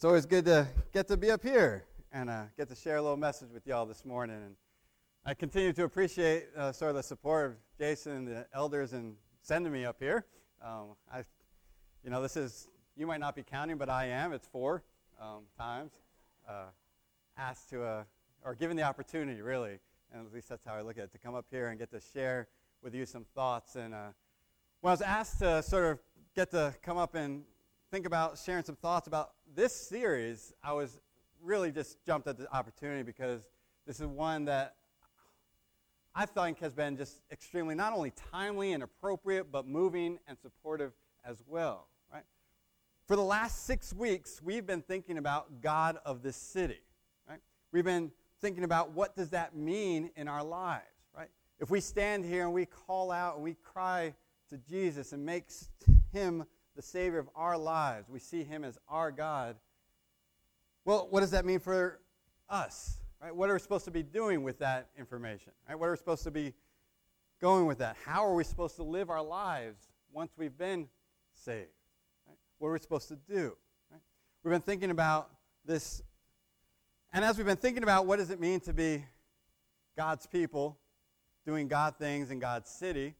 It's always good to get to be up here and uh, get to share a little message with y'all this morning. And I continue to appreciate uh, sort of the support of Jason and the elders in sending me up here. Um, I, you know, this is you might not be counting, but I am. It's four um, times uh, asked to, uh, or given the opportunity, really, and at least that's how I look at it, to come up here and get to share with you some thoughts. And uh, when I was asked to sort of get to come up and think about sharing some thoughts about this series, I was really just jumped at the opportunity because this is one that I think has been just extremely not only timely and appropriate, but moving and supportive as well. Right? For the last six weeks, we've been thinking about God of this city. Right? We've been thinking about what does that mean in our lives. Right? If we stand here and we call out and we cry to Jesus and make him the Savior of our lives, we see Him as our God. Well, what does that mean for us? Right? What are we supposed to be doing with that information? Right? What are we supposed to be going with that? How are we supposed to live our lives once we've been saved? Right? What are we supposed to do? Right? We've been thinking about this, and as we've been thinking about what does it mean to be God's people, doing God things in God's city,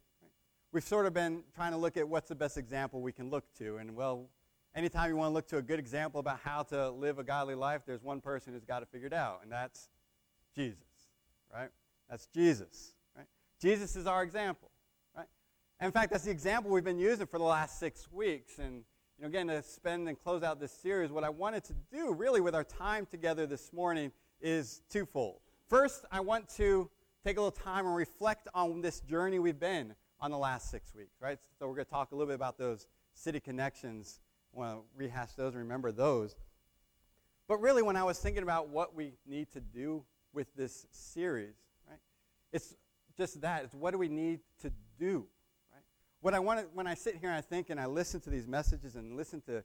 we've sort of been trying to look at what's the best example we can look to. And, well, anytime you want to look to a good example about how to live a godly life, there's one person who's got it figured out, and that's Jesus, right? That's Jesus, right? Jesus is our example, right? And in fact, that's the example we've been using for the last six weeks. And, you know, again, to spend and close out this series, what I wanted to do really with our time together this morning is twofold. First, I want to take a little time and reflect on this journey we've been on the last six weeks, right? So we're going to talk a little bit about those city connections. Want to rehash those and remember those. But really, when I was thinking about what we need to do with this series, right, it's just that. It's what do we need to do, right? What I want to, when I sit here and I think and I listen to these messages and listen to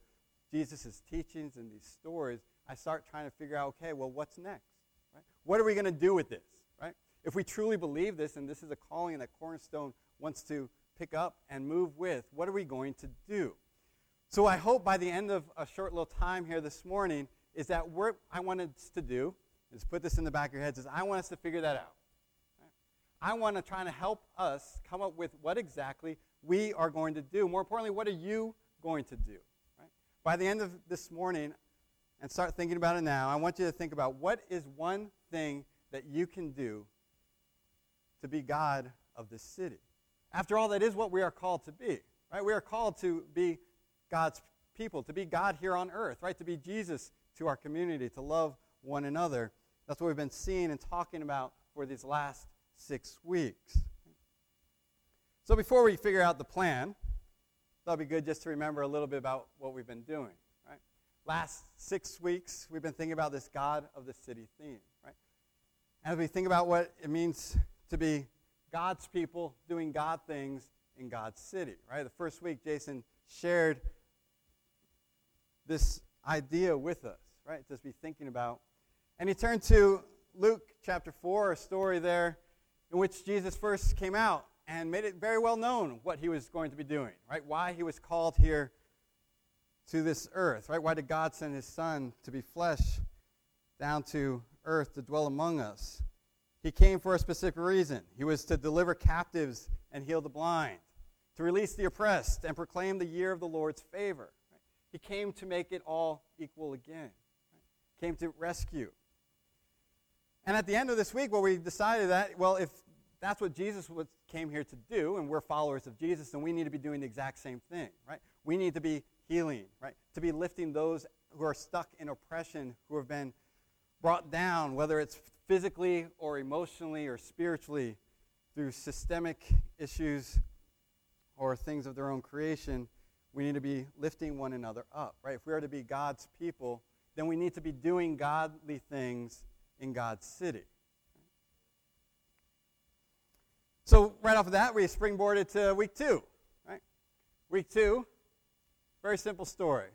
Jesus' teachings and these stories, I start trying to figure out, okay, well, what's next, right? What are we going to do with this, right? If we truly believe this and this is a calling and a Cornerstone wants to pick up and move with. What are we going to do? So I hope by the end of a short little time here this morning is that what I want us to do is put this in the back of your heads is I want us to figure that out. I want to try to help us come up with what exactly we are going to do. More importantly, what are you going to do? By the end of this morning, and start thinking about it now, I want you to think about what is one thing that you can do to be God of this city. After all, that is what we are called to be, right? We are called to be God's people, to be God here on earth, right? To be Jesus to our community, to love one another. That's what we've been seeing and talking about for these last six weeks. So before we figure out the plan, that'll be good just to remember a little bit about what we've been doing, right? Last six weeks, we've been thinking about this God of the city theme, right? As we think about what it means to be God's people doing God things in God's city, right? The first week, Jason shared this idea with us, right? To be thinking about. And he turned to Luke chapter 4, a story there in which Jesus first came out and made it very well known what he was going to be doing, right? Why he was called here to this earth, right? Why did God send his son to be flesh down to earth to dwell among us? He came for a specific reason. He was to deliver captives and heal the blind, to release the oppressed and proclaim the year of the Lord's favor. He came to make it all equal again. Right? Came to rescue. And at the end of this week, well, we decided that, well, if that's what Jesus was, came here to do, and we're followers of Jesus, then we need to be doing the exact same thing, right? We need to be healing, right? To be lifting those who are stuck in oppression, who have been brought down, whether it's physically or emotionally or spiritually through systemic issues or things of their own creation, we need to be lifting one another up, right? If we are to be God's people, then we need to be doing godly things in God's city. So, right off of that, we springboarded to week two, right? Week two, very simple story?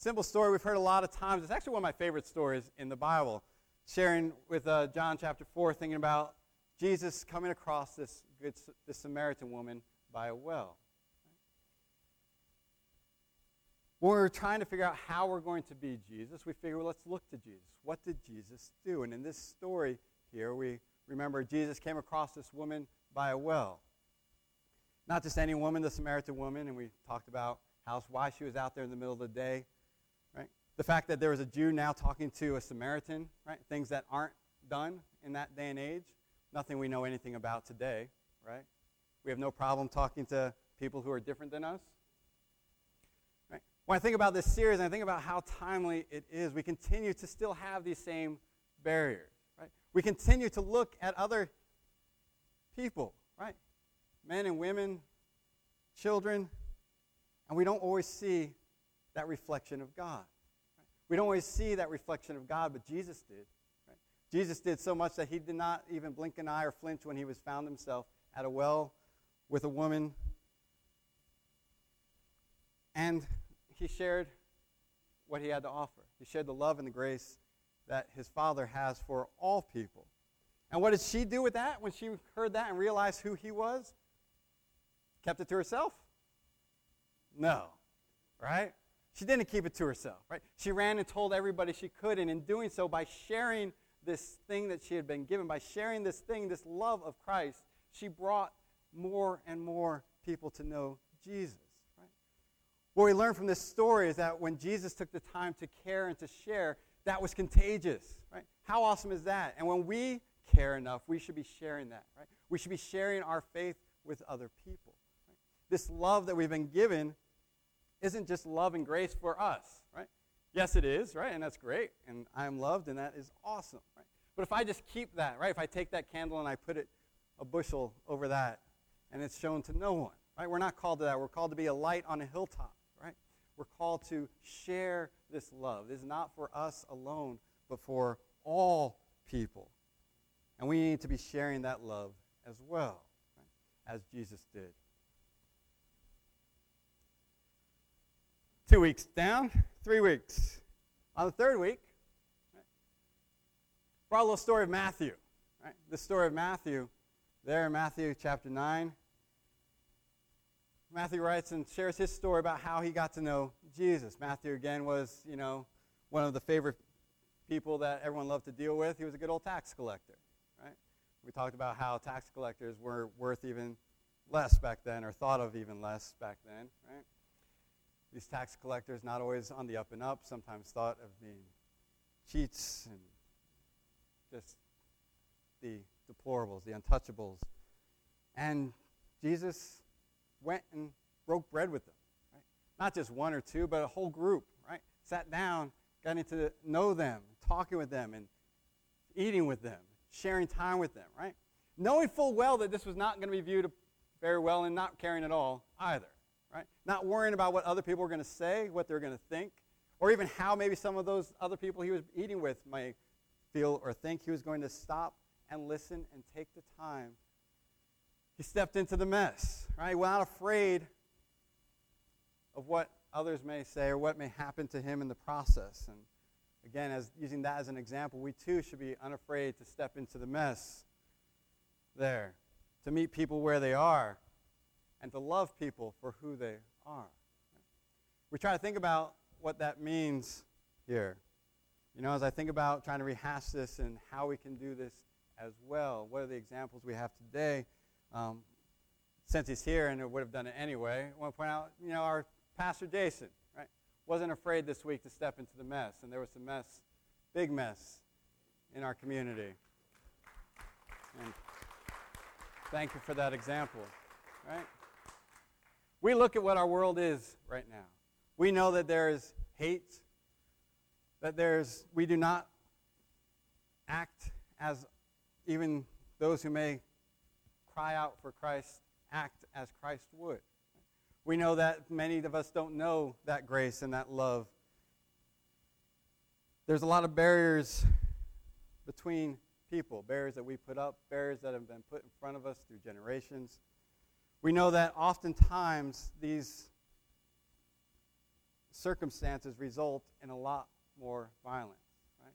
Simple story we've heard a lot of times. It's actually one of my favorite stories in the Bible sharing with uh, John chapter 4, thinking about Jesus coming across this, good, this Samaritan woman by a well. when we're trying to figure out how we're going to be Jesus, we figure, well, let's look to Jesus. What did Jesus do? And in this story here, we remember Jesus came across this woman by a well. Not just any woman, the Samaritan woman, and we talked about how, why she was out there in the middle of the day? The fact that there was a Jew now talking to a Samaritan, right? Things that aren't done in that day and age. Nothing we know anything about today, right? We have no problem talking to people who are different than us. Right? When I think about this series and I think about how timely it is, we continue to still have these same barriers. Right? We continue to look at other people, right? Men and women, children, and we don't always see that reflection of God. We don't always see that reflection of God, but Jesus did. Right? Jesus did so much that he did not even blink an eye or flinch when he was found himself at a well with a woman. And he shared what he had to offer. He shared the love and the grace that his Father has for all people. And what did she do with that when she heard that and realized who he was? Kept it to herself? No, right? She didn't keep it to herself, right? She ran and told everybody she could, and in doing so, by sharing this thing that she had been given, by sharing this thing, this love of Christ, she brought more and more people to know Jesus. Right? What we learn from this story is that when Jesus took the time to care and to share, that was contagious. Right? How awesome is that? And when we care enough, we should be sharing that. Right? We should be sharing our faith with other people. Right? This love that we've been given isn't just love and grace for us, right? Yes, it is, right? And that's great. And I'm loved, and that is awesome, right? But if I just keep that, right? If I take that candle and I put it a bushel over that, and it's shown to no one. Right? We're not called to that. We're called to be a light on a hilltop. Right? We're called to share this love. This is not for us alone, but for all people. And we need to be sharing that love as well, right? as Jesus did. Two weeks down, three weeks. On the third week, right, brought a little story of Matthew. Right? The story of Matthew there in Matthew chapter 9. Matthew writes and shares his story about how he got to know Jesus. Matthew, again, was, you know, one of the favorite people that everyone loved to deal with. He was a good old tax collector, right? We talked about how tax collectors were worth even less back then, or thought of even less back then, right? These tax collectors, not always on the up and up, sometimes thought of being cheats and just the deplorables, the untouchables. And Jesus went and broke bread with them. Right? Not just one or two, but a whole group, right? Sat down, got to know them, talking with them, and eating with them, sharing time with them, right? Knowing full well that this was not going to be viewed very well and not caring at all either, right? Not worrying about what other people are going to say, what they're going to think, or even how maybe some of those other people he was eating with might feel or think he was going to stop and listen and take the time. He stepped into the mess, right? Without afraid of what others may say or what may happen to him in the process. And again, as using that as an example, we too should be unafraid to step into the mess there, to meet people where they are, and to love people for who they are. We try to think about what that means here. You know, as I think about trying to rehash this and how we can do this as well. What are the examples we have today? Um, since he's here and would have done it anyway, I want to point out, you know, our pastor Jason, right, wasn't afraid this week to step into the mess, and there was some mess, big mess, in our community. And thank you for that example, right? We look at what our world is right now. We know that there is hate, that there's we do not act as even those who may cry out for Christ act as Christ would. We know that many of us don't know that grace and that love. There's a lot of barriers between people, barriers that we put up, barriers that have been put in front of us through generations. We know that oftentimes these circumstances result in a lot more violence. Right?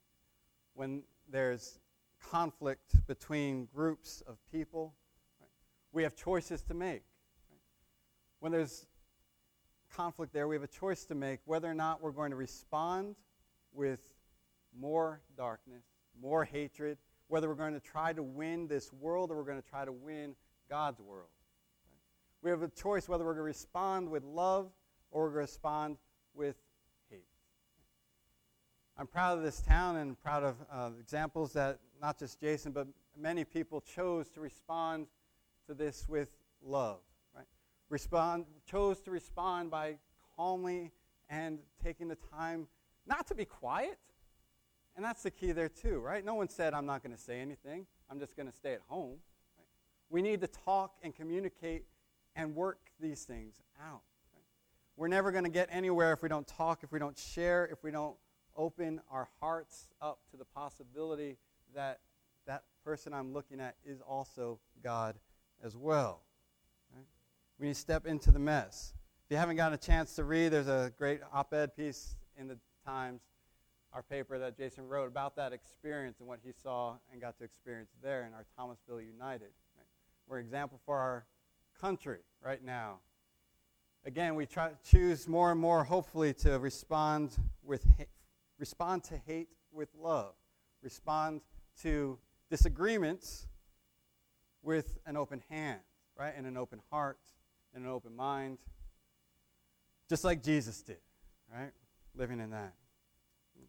When there's conflict between groups of people. Right? We have choices to make. Right? When there's conflict there. We have a choice to make whether or not we're going to respond with more darkness, more hatred, whether we're going to try to win this world or we're going to try to win God's world. We have a choice whether we're going to respond with love or we're going to respond with hate. I'm proud of this town and proud of uh, examples that not just Jason, but many people chose to respond to this with love. Right? Respond, chose to respond by calmly and taking the time not to be quiet. And that's the key there, too, right? No one said, I'm not going to say anything. I'm just going to stay at home. Right? We need to talk and communicate and work these things out. We're never going to get anywhere if we don't talk, if we don't share, if we don't open our hearts up to the possibility that that person I'm looking at is also God as well. We need to step into the mess. If you haven't gotten a chance to read, there's a great op ed piece in the Times, our paper that Jason wrote about that experience and what he saw and got to experience there in our Thomasville United. Right? We're an example for our country right now. Again, we try choose more and more, hopefully, to respond with ha- respond to hate with love, respond to disagreements with an open hand, right, and an open heart and an open mind, just like Jesus did, right, living in that. In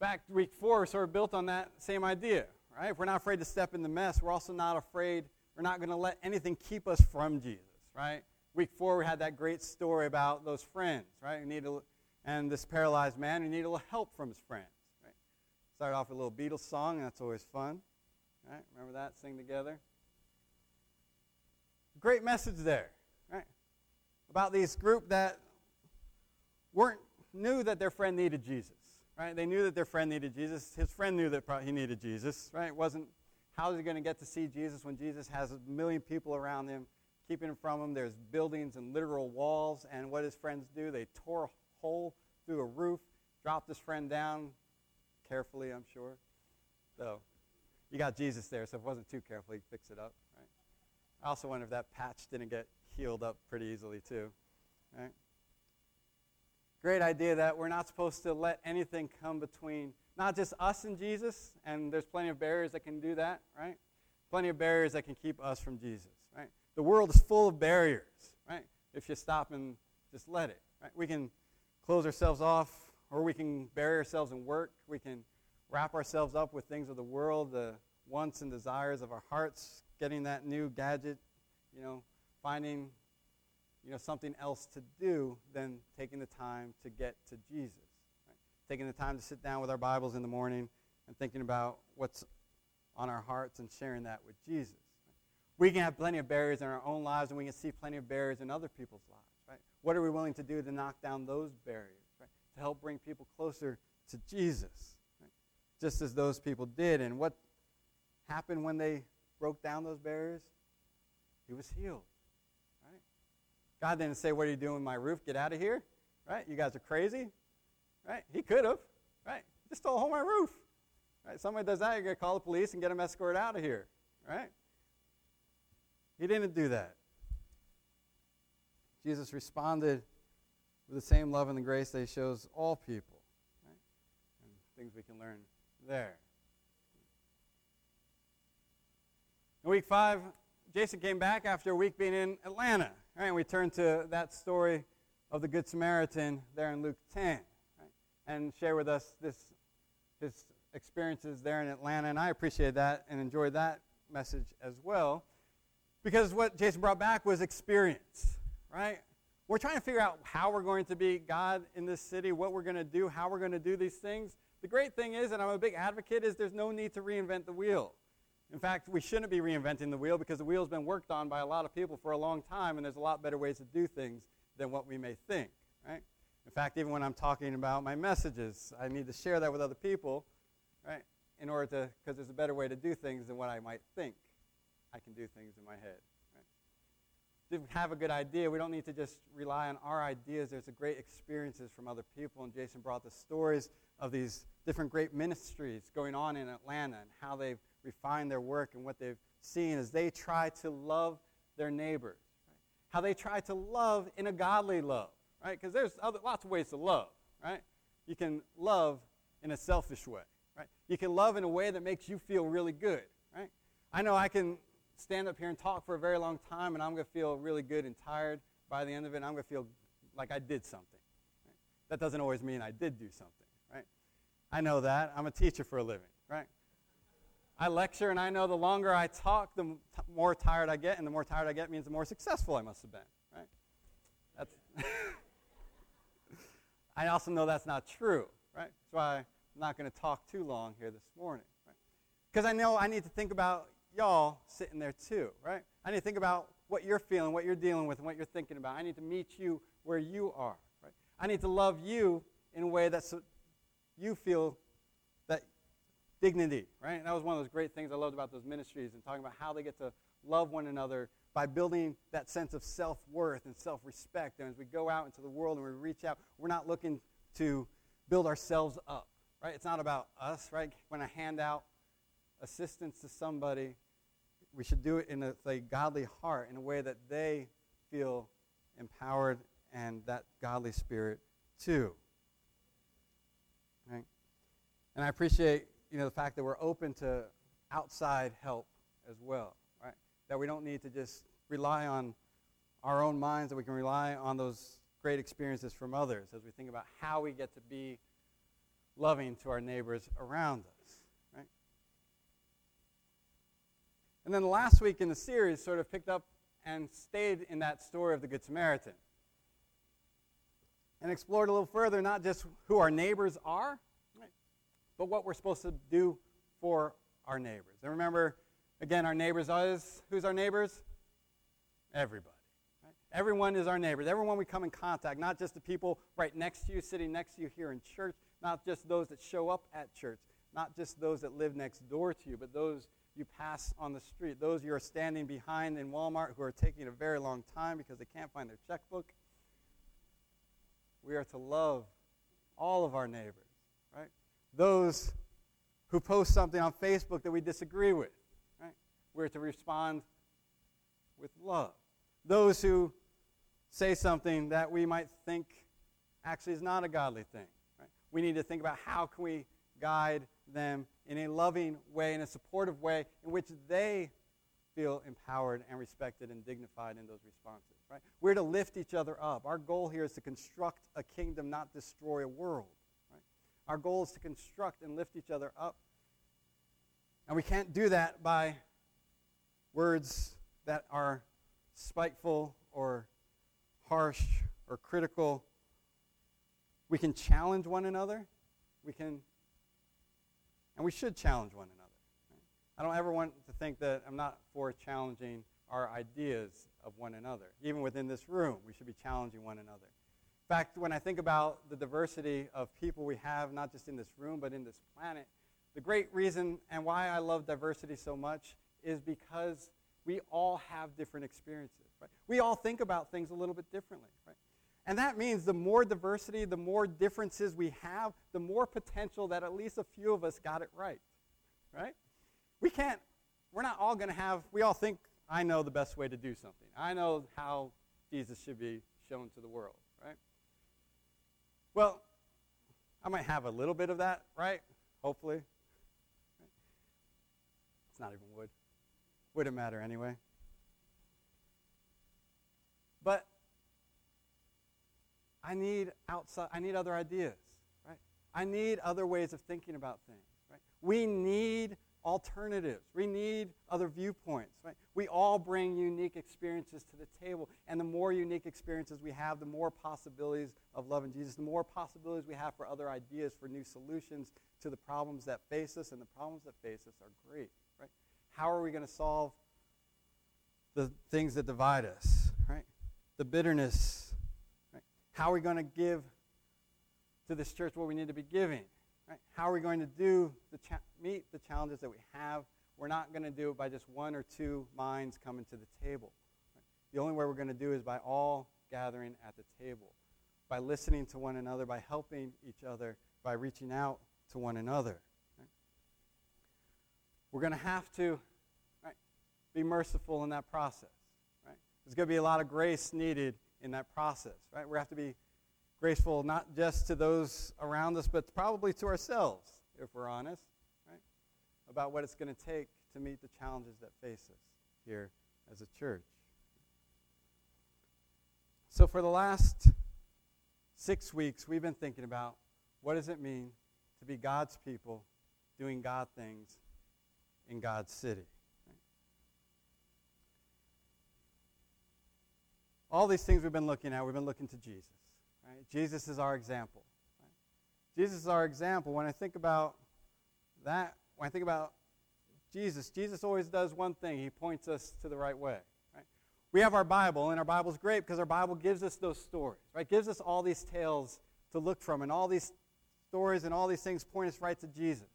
fact, week four sort of built on that same idea right? If we're not afraid to step in the mess, we're also not afraid, we're not going to let anything keep us from Jesus, right? Week four, we had that great story about those friends, right? Who needed, and this paralyzed man who needed a little help from his friends, right? Started off with a little Beatles song, and that's always fun, right? Remember that? Sing together. Great message there, right? About these group that weren't knew that their friend needed Jesus right? They knew that their friend needed Jesus. His friend knew that he needed Jesus, right? It wasn't how is he going to get to see Jesus when Jesus has a million people around him keeping him from him? There's buildings and literal walls, and what his friends do? They tore a hole through a roof, dropped his friend down carefully, I'm sure. So you got Jesus there, so if it wasn't too careful, he'd fix it up, right? I also wonder if that patch didn't get healed up pretty easily too, right? Great idea that we're not supposed to let anything come between not just us and Jesus, and there's plenty of barriers that can do that, right? Plenty of barriers that can keep us from Jesus, right? The world is full of barriers, right? If you stop and just let it, right? We can close ourselves off, or we can bury ourselves in work. We can wrap ourselves up with things of the world, the wants and desires of our hearts, getting that new gadget, you know, finding you know, something else to do than taking the time to get to Jesus. Right? Taking the time to sit down with our Bibles in the morning and thinking about what's on our hearts and sharing that with Jesus. Right? We can have plenty of barriers in our own lives, and we can see plenty of barriers in other people's lives. Right? What are we willing to do to knock down those barriers? Right? To help bring people closer to Jesus, right? just as those people did. And what happened when they broke down those barriers? He was healed. God didn't say, What are you doing with my roof? Get out of here. Right? You guys are crazy. Right? He could have. Right? Just stole home my roof. Right? Somebody does that, you're going to call the police and get them escorted out of here. Right? He didn't do that. Jesus responded with the same love and the grace that he shows all people. Right? And things we can learn there. In week five, Jason came back after a week being in Atlanta. All right, and we turn to that story of the Good Samaritan there in Luke 10 right, and share with us this, his experiences there in Atlanta. And I appreciate that and enjoyed that message as well because what Jason brought back was experience, right? We're trying to figure out how we're going to be God in this city, what we're going to do, how we're going to do these things. The great thing is, and I'm a big advocate, is there's no need to reinvent the wheel. In fact, we shouldn't be reinventing the wheel because the wheel's been worked on by a lot of people for a long time, and there's a lot better ways to do things than what we may think, right? In fact, even when I'm talking about my messages, I need to share that with other people, right? In order to, because there's a better way to do things than what I might think I can do things in my head. Right? To have a good idea, we don't need to just rely on our ideas. There's a great experiences from other people, and Jason brought the stories of these different great ministries going on in Atlanta and how they've refined their work and what they've seen as they try to love their neighbors. Right? How they try to love in a godly love, right? Because there's other, lots of ways to love, right? You can love in a selfish way, right? You can love in a way that makes you feel really good, right? I know I can stand up here and talk for a very long time, and I'm going to feel really good and tired by the end of it. I'm going to feel like I did something. Right? That doesn't always mean I did do something, right? I know that. I'm a teacher for a living, right? I lecture, and I know the longer I talk, the more tired I get, and the more tired I get means the more successful I must have been, right? That's I also know that's not true, right? That's why I'm not going to talk too long here this morning, right? Because I know I need to think about y'all sitting there too, right? I need to think about what you're feeling, what you're dealing with, and what you're thinking about. I need to meet you where you are, right? I need to love you in a way that you feel dignity, right? And that was one of those great things I loved about those ministries and talking about how they get to love one another by building that sense of self worth and self respect. And as we go out into the world and we reach out, we're not looking to build ourselves up, right? It's not about us, right? When I hand out assistance to somebody, we should do it in a, a godly heart, in a way that they feel empowered and that godly spirit too. Right? And I appreciate you know the fact that we're open to outside help as well, right? That we don't need to just rely on our own minds, that we can rely on those great experiences from others as we think about how we get to be loving to our neighbors around us. Right? And then last week in the series sort of picked up and stayed in that story of the Good Samaritan and explored a little further not just who our neighbors are, but what we're supposed to do for our neighbors. And remember, again, our neighbors is who's our neighbors? Everybody. Right? Everyone is our neighbors. Everyone we come in contact, not just the people right next to you, sitting next to you here in church, not just those that show up at church, not just those that live next door to you, but those you pass on the street, those you are standing behind in Walmart who are taking a very long time because they can't find their checkbook we are to love all of our neighbors? Those who post something on Facebook that we disagree with, right? We're to respond with love. Those who say something that we might think actually is not a godly thing, right? We need to think about how can we guide them in a loving way, in a supportive way, in which they feel empowered and respected and dignified in those responses. Right? We're to lift each other up. Our goal here is to construct a kingdom, not destroy a world. Our goal is to construct and lift each other up. And we can't do that by words that are spiteful or harsh or critical. We can challenge one another. We can, and we should challenge one another. I don't ever want to think that I'm not for challenging our ideas of one another. Even within this room, we should be challenging one another. In fact, when I think about the diversity of people we have, not just in this room, but in this planet, the great reason and why I love diversity so much is because we all have different experiences. Right? We all think about things a little bit differently. Right? And that means the more diversity, the more differences we have, the more potential that at least a few of us got it right. Right? We can't, we're not all going to have, we all think I know the best way to do something. I know how Jesus should be shown to the world, right? Well, I might have a little bit of that, right? Hopefully. It's not even wood. Wouldn't matter anyway. But I need outside I need other ideas, right? I need other ways of thinking about things, right? We need alternatives. We need other viewpoints. Right? We all bring unique experiences to the table. And the more unique experiences we have, the more possibilities of loving Jesus, the more possibilities we have for other ideas, for new solutions to the problems that face us. And the problems that face us are great. Right? How are we going to solve the things that divide us? Right? The bitterness. Right? How are we going to give to this church what we need to be giving? Right? How are we going to do the cha- meet the challenges that we have? We're not going to do it by just one or two minds coming to the table. Right? The only way we're going to do is by all gathering at the table, by listening to one another, by helping each other, by reaching out to one another. Right? We're going to have to be merciful in that process? There's going to be a lot of grace needed in that process, right? We have to be graceful not just to those around us, but probably to ourselves, if we're honest, right? About what it's going to take to meet the challenges that face us here as a church. So, for the last six weeks, we've been thinking about what does it mean to be God's people doing God things in God's city. All these things we've been looking at, we've been looking to Jesus. Right? Jesus is our example. Right? Jesus is our example. When I think about that, when I think about Jesus, Jesus always does one thing. He points us to the right way. Right? We have our Bible, and our Bible's great because our Bible gives us those stories, right? Gives us all these tales to look from, and all these stories and all these things point us right to Jesus.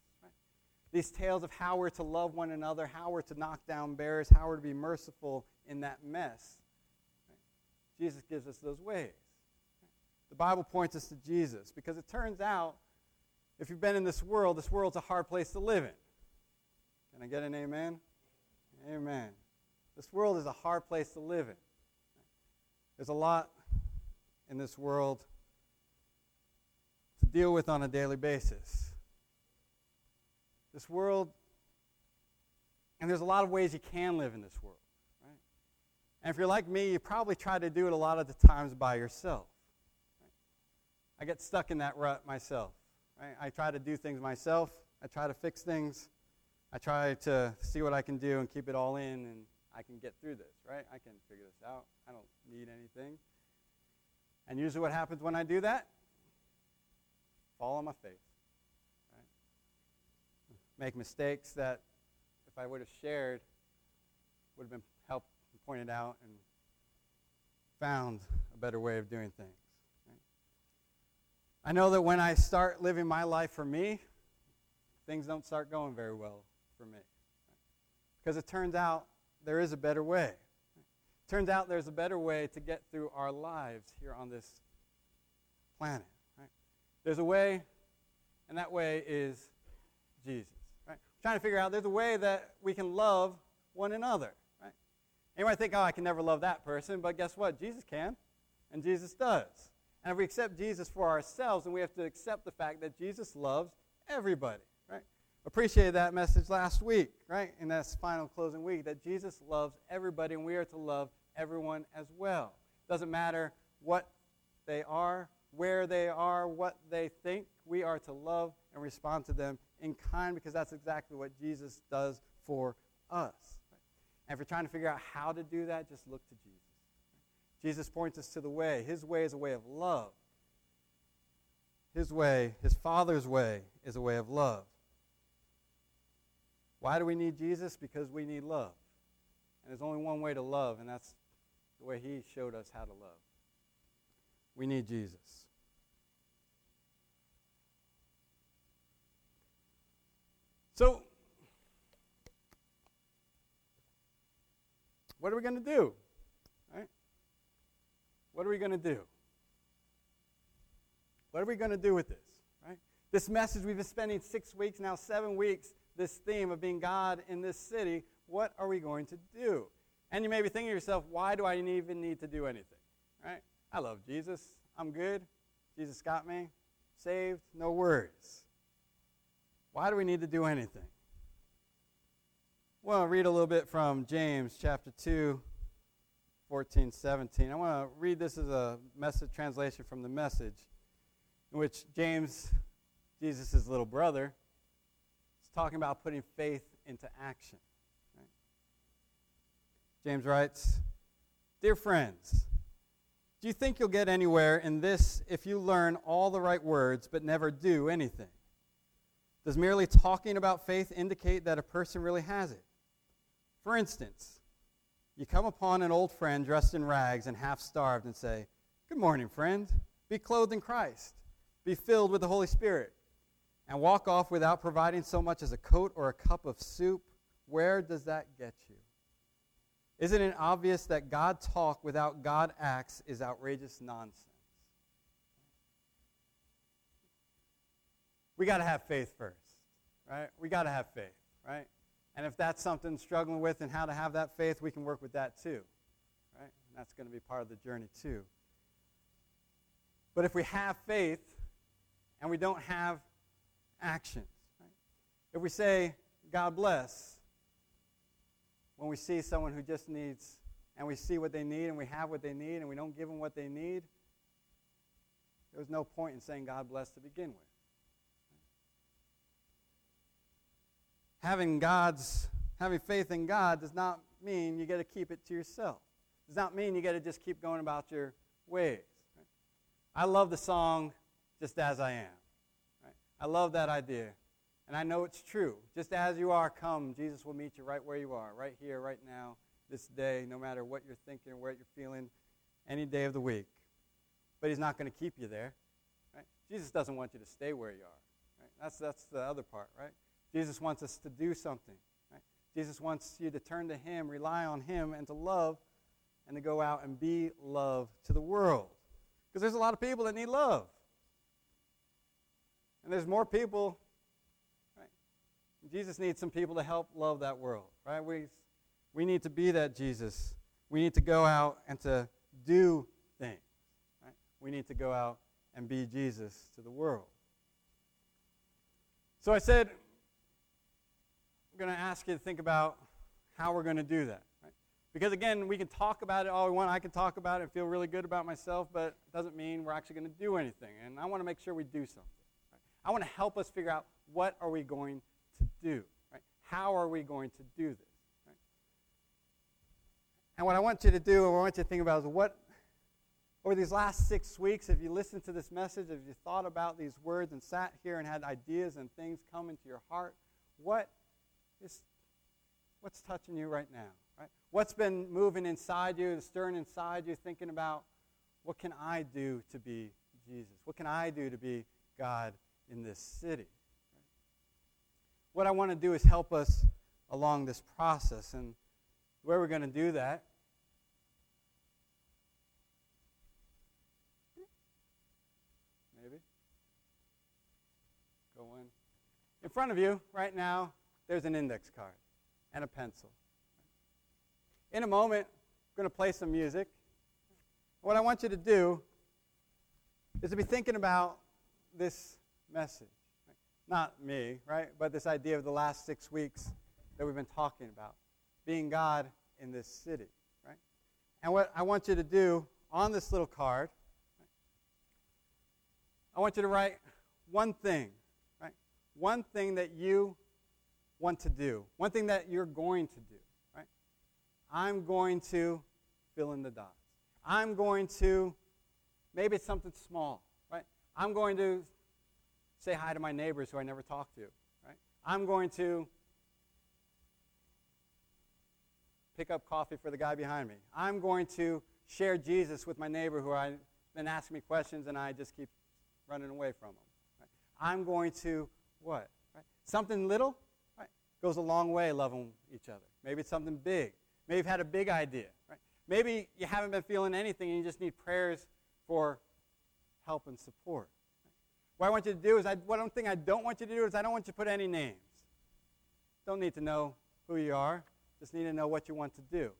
These tales of how we're to love one another, how we're to knock down barriers, how we're to be merciful in that mess. Jesus gives us those ways. The Bible points us to Jesus because it turns out, if you've been in this world, this world's a hard place to live in. Can I get an amen? Amen. This world is a hard place to live in. There's a lot in this world to deal with on a daily basis. This world, and there's a lot of ways you can live in this world, right? And if you're like me, you probably try to do it a lot of the times by yourself. I get stuck in that rut myself. Right? I try to do things myself. I try to fix things. I try to see what I can do and keep it all in, and I can get through this, right? I can figure this out. I don't need anything. And usually, what happens when I do that? Fall on my face. Right? Make mistakes that, if I would have shared, would have been helped pointed out and found a better way of doing things. I know that when I start living my life for me, things don't start going very well for me. Because it turns out there is a better way. It turns out there's a better way to get through our lives here on this planet. Right? There's a way, and that way is Jesus. Right? I'm trying to figure out there's a way that we can love one another. Right? You might think, oh, I can never love that person, but guess what? Jesus can, and Jesus does. And if we accept Jesus for ourselves, then we have to accept the fact that Jesus loves everybody, right? Appreciated that message last week, right? In that final closing week, that Jesus loves everybody and we are to love everyone as well. Doesn't matter what they are, where they are, what they think, we are to love and respond to them in kind because that's exactly what Jesus does for us. And if you're trying to figure out how to do that, just look to Jesus. Jesus points us to the way. His way is a way of love. His way, his Father's way, is a way of love. Why do we need Jesus? Because we need love. And there's only one way to love, and that's the way he showed us how to love. We need Jesus. So, what are we going to do? What are we going to do? What are we going to do with this? Right? This message we've been spending six weeks, now seven weeks, this theme of being God in this city. What are we going to do? And you may be thinking to yourself, why do I even need to do anything? Right? I love Jesus. I'm good. Jesus got me. Saved. No worries. Why do we need to do anything? Well, read a little bit from James chapter 2, 14, 17. I want to read this as a message translation from the message, in which James, Jesus' little brother, is talking about putting faith into action. Right? James writes Dear friends, do you think you'll get anywhere in this if you learn all the right words but never do anything? Does merely talking about faith indicate that a person really has it? For instance, you come upon an old friend dressed in rags and half starved and say, Good morning, friend. Be clothed in Christ. Be filled with the Holy Spirit. And walk off without providing so much as a coat or a cup of soup. Where does that get you? Isn't it obvious that God talk without God acts is outrageous nonsense? We got to have faith first, right? We got to have faith, right? And if that's something struggling with and how to have that faith, we can work with that too. Right? And that's going to be part of the journey too. But if we have faith and we don't have actions, right? if we say, God bless, when we see someone who just needs, and we see what they need and we have what they need and we don't give them what they need, there's no point in saying God bless to begin with. Having God's having faith in God does not mean you got to keep it to yourself. Does not mean you got to just keep going about your ways. I love the song "Just as I Am." I love that idea, and I know it's true. Just as you are, come. Jesus will meet you right where you are, right here, right now, this day, no matter what you're thinking what you're feeling, any day of the week but he's not going to keep you there. Right? Jesus doesn't want you to stay where you are. That's, that's the other part, right? Jesus wants us to do something. Right? Jesus wants you to turn to him, rely on him, and to love, and to go out and be love to the world. Because there's a lot of people that need love. And there's more people, right? Jesus needs some people to help love that world, right? We, we need to be that Jesus. We need to go out and to do things we need to go out and be Jesus to the world. So I said, I'm going to ask you to think about how we're going to do that. Right? Because again, we can talk about it all we want. I can talk about it and feel really good about myself, but it doesn't mean we're actually going to do anything. And I want to make sure we do something. Right? I want to help us figure out what are we going to do. Right? How are we going to do this? And what I want you to do, and what I want you to think about is what over these last six weeks, if you listened to this message, if you thought about these words and sat here and had ideas and things come into your heart, what is what's touching you right now? Right? What's been moving inside you, stirring inside you, thinking about what can I do to be Jesus? What can I do to be God in this city? Right? What I want to do is help us along this process. And where we're going to do that maybe go in In front of you right now, there's an index card and a pencil. In a moment, I'm going to play some music. What I want you to do is to be thinking about this message. Not me, right? But this idea of the last six weeks that we've been talking about. Being God in this city, right? And what I want you to do on this little card, I want you to write one thing right? one thing that you want to do, one thing that you're going to do, right? I'm going to fill in the dots. I'm going to, maybe it's something small, right? I'm going to say hi to my neighbors who I never talk to, right? I'm going to pick up coffee for the guy behind me. I'm going to share Jesus with my neighbor who I've been asking me questions and I just keep running away from him. Right? I'm going to what? Right? Something little goes a long way loving each other. Maybe it's something big. Maybe you've had a big idea. Right? Maybe you haven't been feeling anything and you just need prayers for help and support. What I want you to do is, I, one thing I don't want you to do is I don't want you to put any names. Don't need to know who you are. Just need to know what you want to do.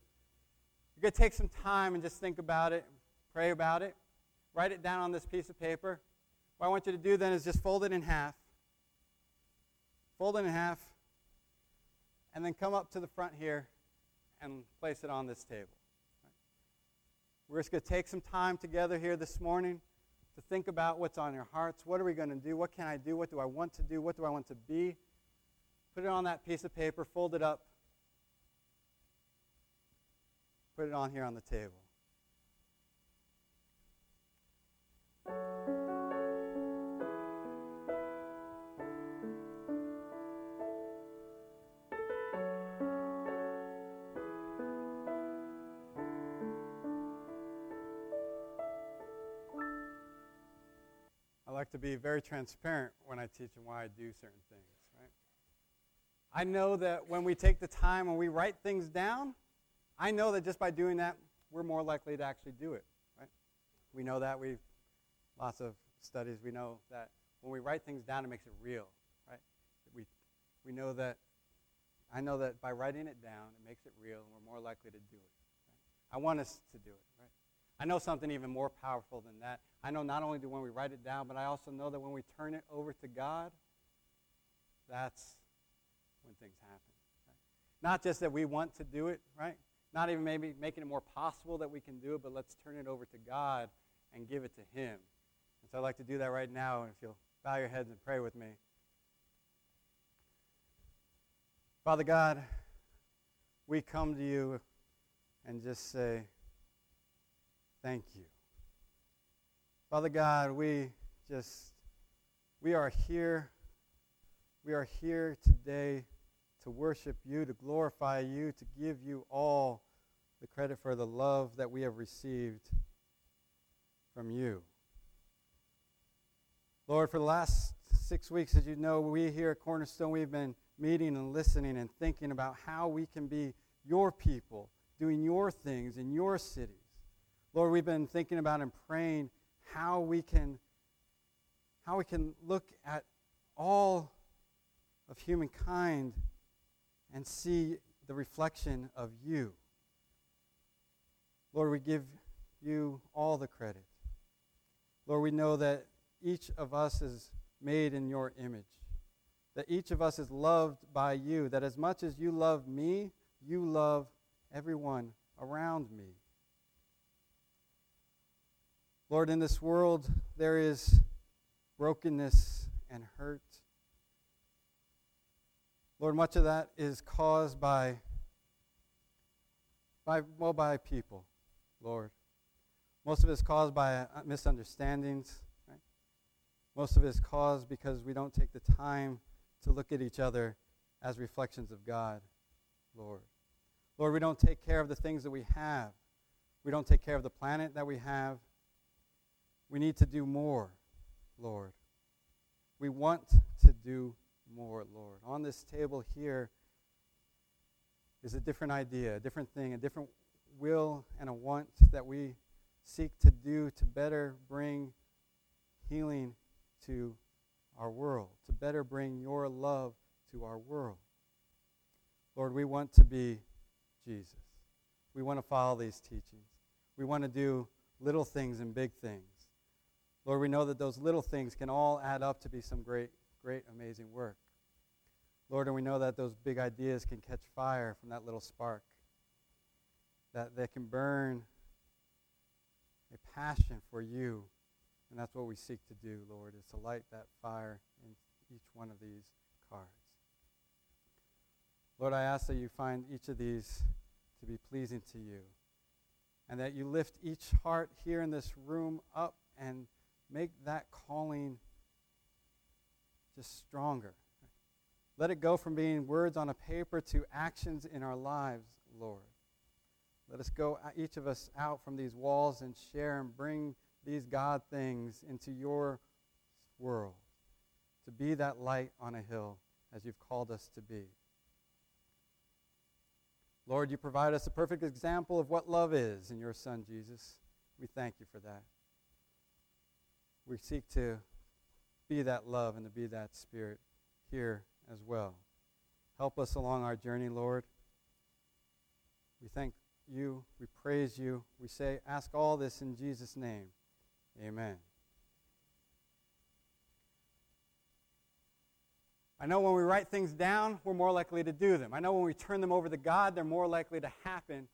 You're going to take some time and just think about it, pray about it, write it down on this piece of paper. What I want you to do then is just fold it in half fold it in half, and then come up to the front here and place it on this table. We're just going to take some time together here this morning to think about what's on your hearts. What are we going to do? What can I do? What do I want to do? What do I want to be? Put it on that piece of paper, fold it up, put it on here on the table. To be very transparent when I teach and why I do certain things, right? I know that when we take the time and we write things down, I know that just by doing that, we're more likely to actually do it, right? We know that. We've lots of studies. We know that when we write things down, it makes it real, right? We, we know that I know that by writing it down, it makes it real, and we're more likely to do it. Right? I want us to do it, right? I know something even more powerful than that. I know not only do when we write it down, but I also know that when we turn it over to God, that's when things happen. Right? Not just that we want to do it, right? Not even maybe making it more possible that we can do it, but let's turn it over to God and give it to Him. And so I'd like to do that right now. And if you'll bow your heads and pray with me. Father God, we come to you and just say, Thank you. Father God, we just, we are here. We are here today to worship you, to glorify you, to give you all the credit for the love that we have received from you. Lord, for the last six weeks, as you know, we here at Cornerstone, we've been meeting and listening and thinking about how we can be your people, doing your things in your cities. Lord, we've been thinking about and praying how we can how we can look at all of humankind and see the reflection of you. Lord, we give you all the credit. Lord, we know that each of us is made in your image, that each of us is loved by you, that as much as you love me, you love everyone around me. Lord, in this world, there is brokenness and hurt. Lord, much of that is caused by, by well, by people, Lord. Most of it is caused by uh, misunderstandings. Right? Most of it is caused because we don't take the time to look at each other as reflections of God, Lord. Lord, we don't take care of the things that we have. We don't take care of the planet that we have. We need to do more, Lord. We want to do more, Lord. On this table here is a different idea, a different thing, a different will and a want that we seek to do to better bring healing to our world, to better bring your love to our world. Lord, we want to be Jesus. We want to follow these teachings. We want to do little things and big things. Lord, we know that those little things can all add up to be some great great, amazing work. Lord, and we know that those big ideas can catch fire from that little spark, that they can burn a passion for you. And that's what we seek to do, Lord, is to light that fire in each one of these cards. Lord, I ask that you find each of these to be pleasing to you, and that you lift each heart here in this room up and make that calling just stronger. Let it go from being words on a paper to actions in our lives, Lord. Let us go, uh, each of us, out from these walls and share and bring these God things into your world to be that light on a hill as you've called us to be. Lord, you provide us a perfect example of what love is in your Son, Jesus. We thank you for that. We seek to be that love and to be that spirit here as well. Help us along our journey, Lord. We thank you. We praise you. We say, ask all this in Jesus' name. Amen. I know when we write things down, we're more likely to do them. I know when we turn them over to God, they're more likely to happen.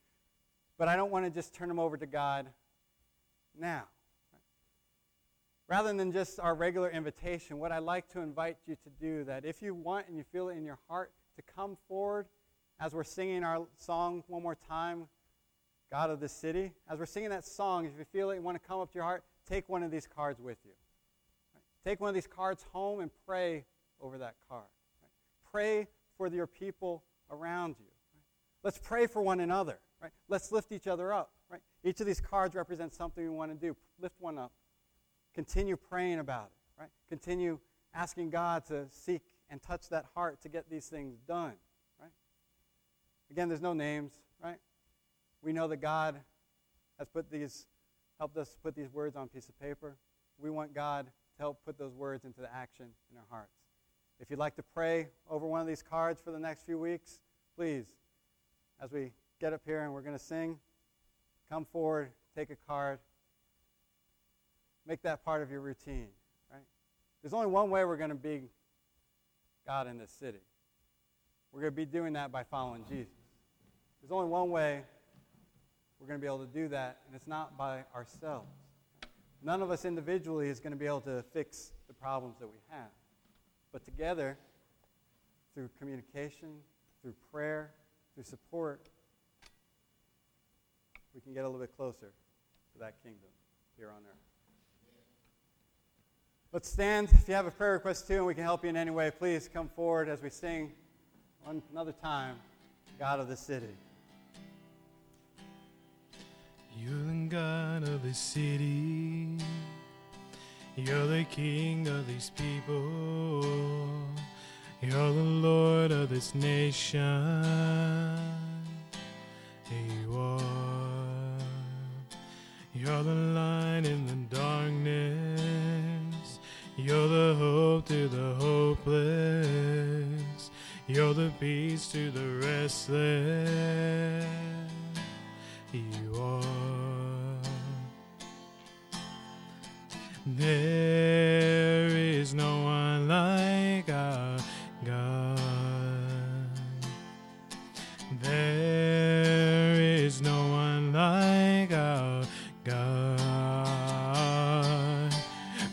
But I don't want to just turn them over to God now. Rather than just our regular invitation, what I'd like to invite you to do that if you want and you feel it in your heart to come forward as we're singing our song one more time, God of the City, as we're singing that song, if you feel it, you want to come up to your heart, take one of these cards with you. Take one of these cards home and pray over that card. Pray for your people around you. Let's pray for one another. Let's lift each other up. Each of these cards represents something we want to do. Lift one up. Continue praying about it, right? Continue asking God to seek and touch that heart to get these things done, right? Again, there's no names, right? We know that God has put these, helped us put these words on a piece of paper. We want God to help put those words into the action in our hearts. If you'd like to pray over one of these cards for the next few weeks, please, as we get up here and we're going to sing, come forward, take a card, make that part of your routine, right? There's only one way we're going to be God in this city. We're going to be doing that by following Jesus. There's only one way we're going to be able to do that, and it's not by ourselves. None of us individually is going to be able to fix the problems that we have. But together, through communication, through prayer, through support, we can get a little bit closer to that kingdom here on earth. Let's stand. If you have a prayer request too, and we can help you in any way, please come forward as we sing one another time, God of the city. You're the God of the city. You're the King of these people. You're the Lord of this nation. You are. You're the light in the darkness. You're the hope to the hopeless. You're the peace to the restless. You are. There is no one like our God. There is no one like our God.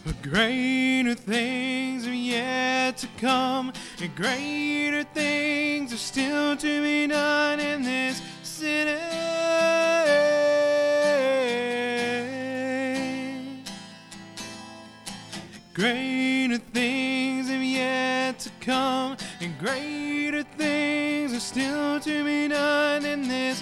But greater things are yet to come, and greater things are still to be done in this city. Greater things have yet to come, and greater things are still to be done in this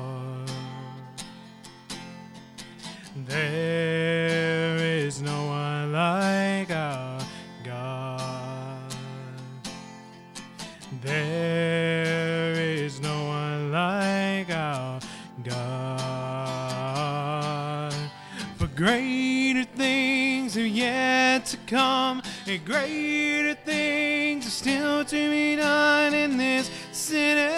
There is no one like our God. There is no one like our God. For greater things are yet to come, and greater things are still to be done in this city.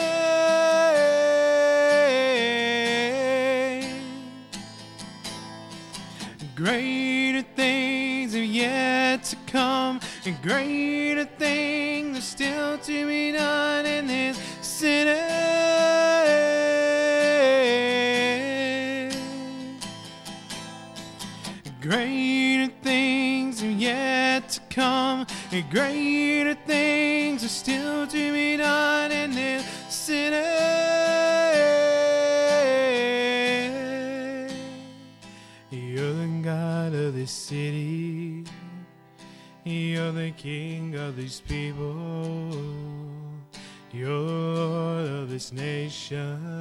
Greater things are still to be done in this city. Greater things are yet to come, and greater things are still to be done in this city. You're the God of this city. You're the King of these people. You're of this nation.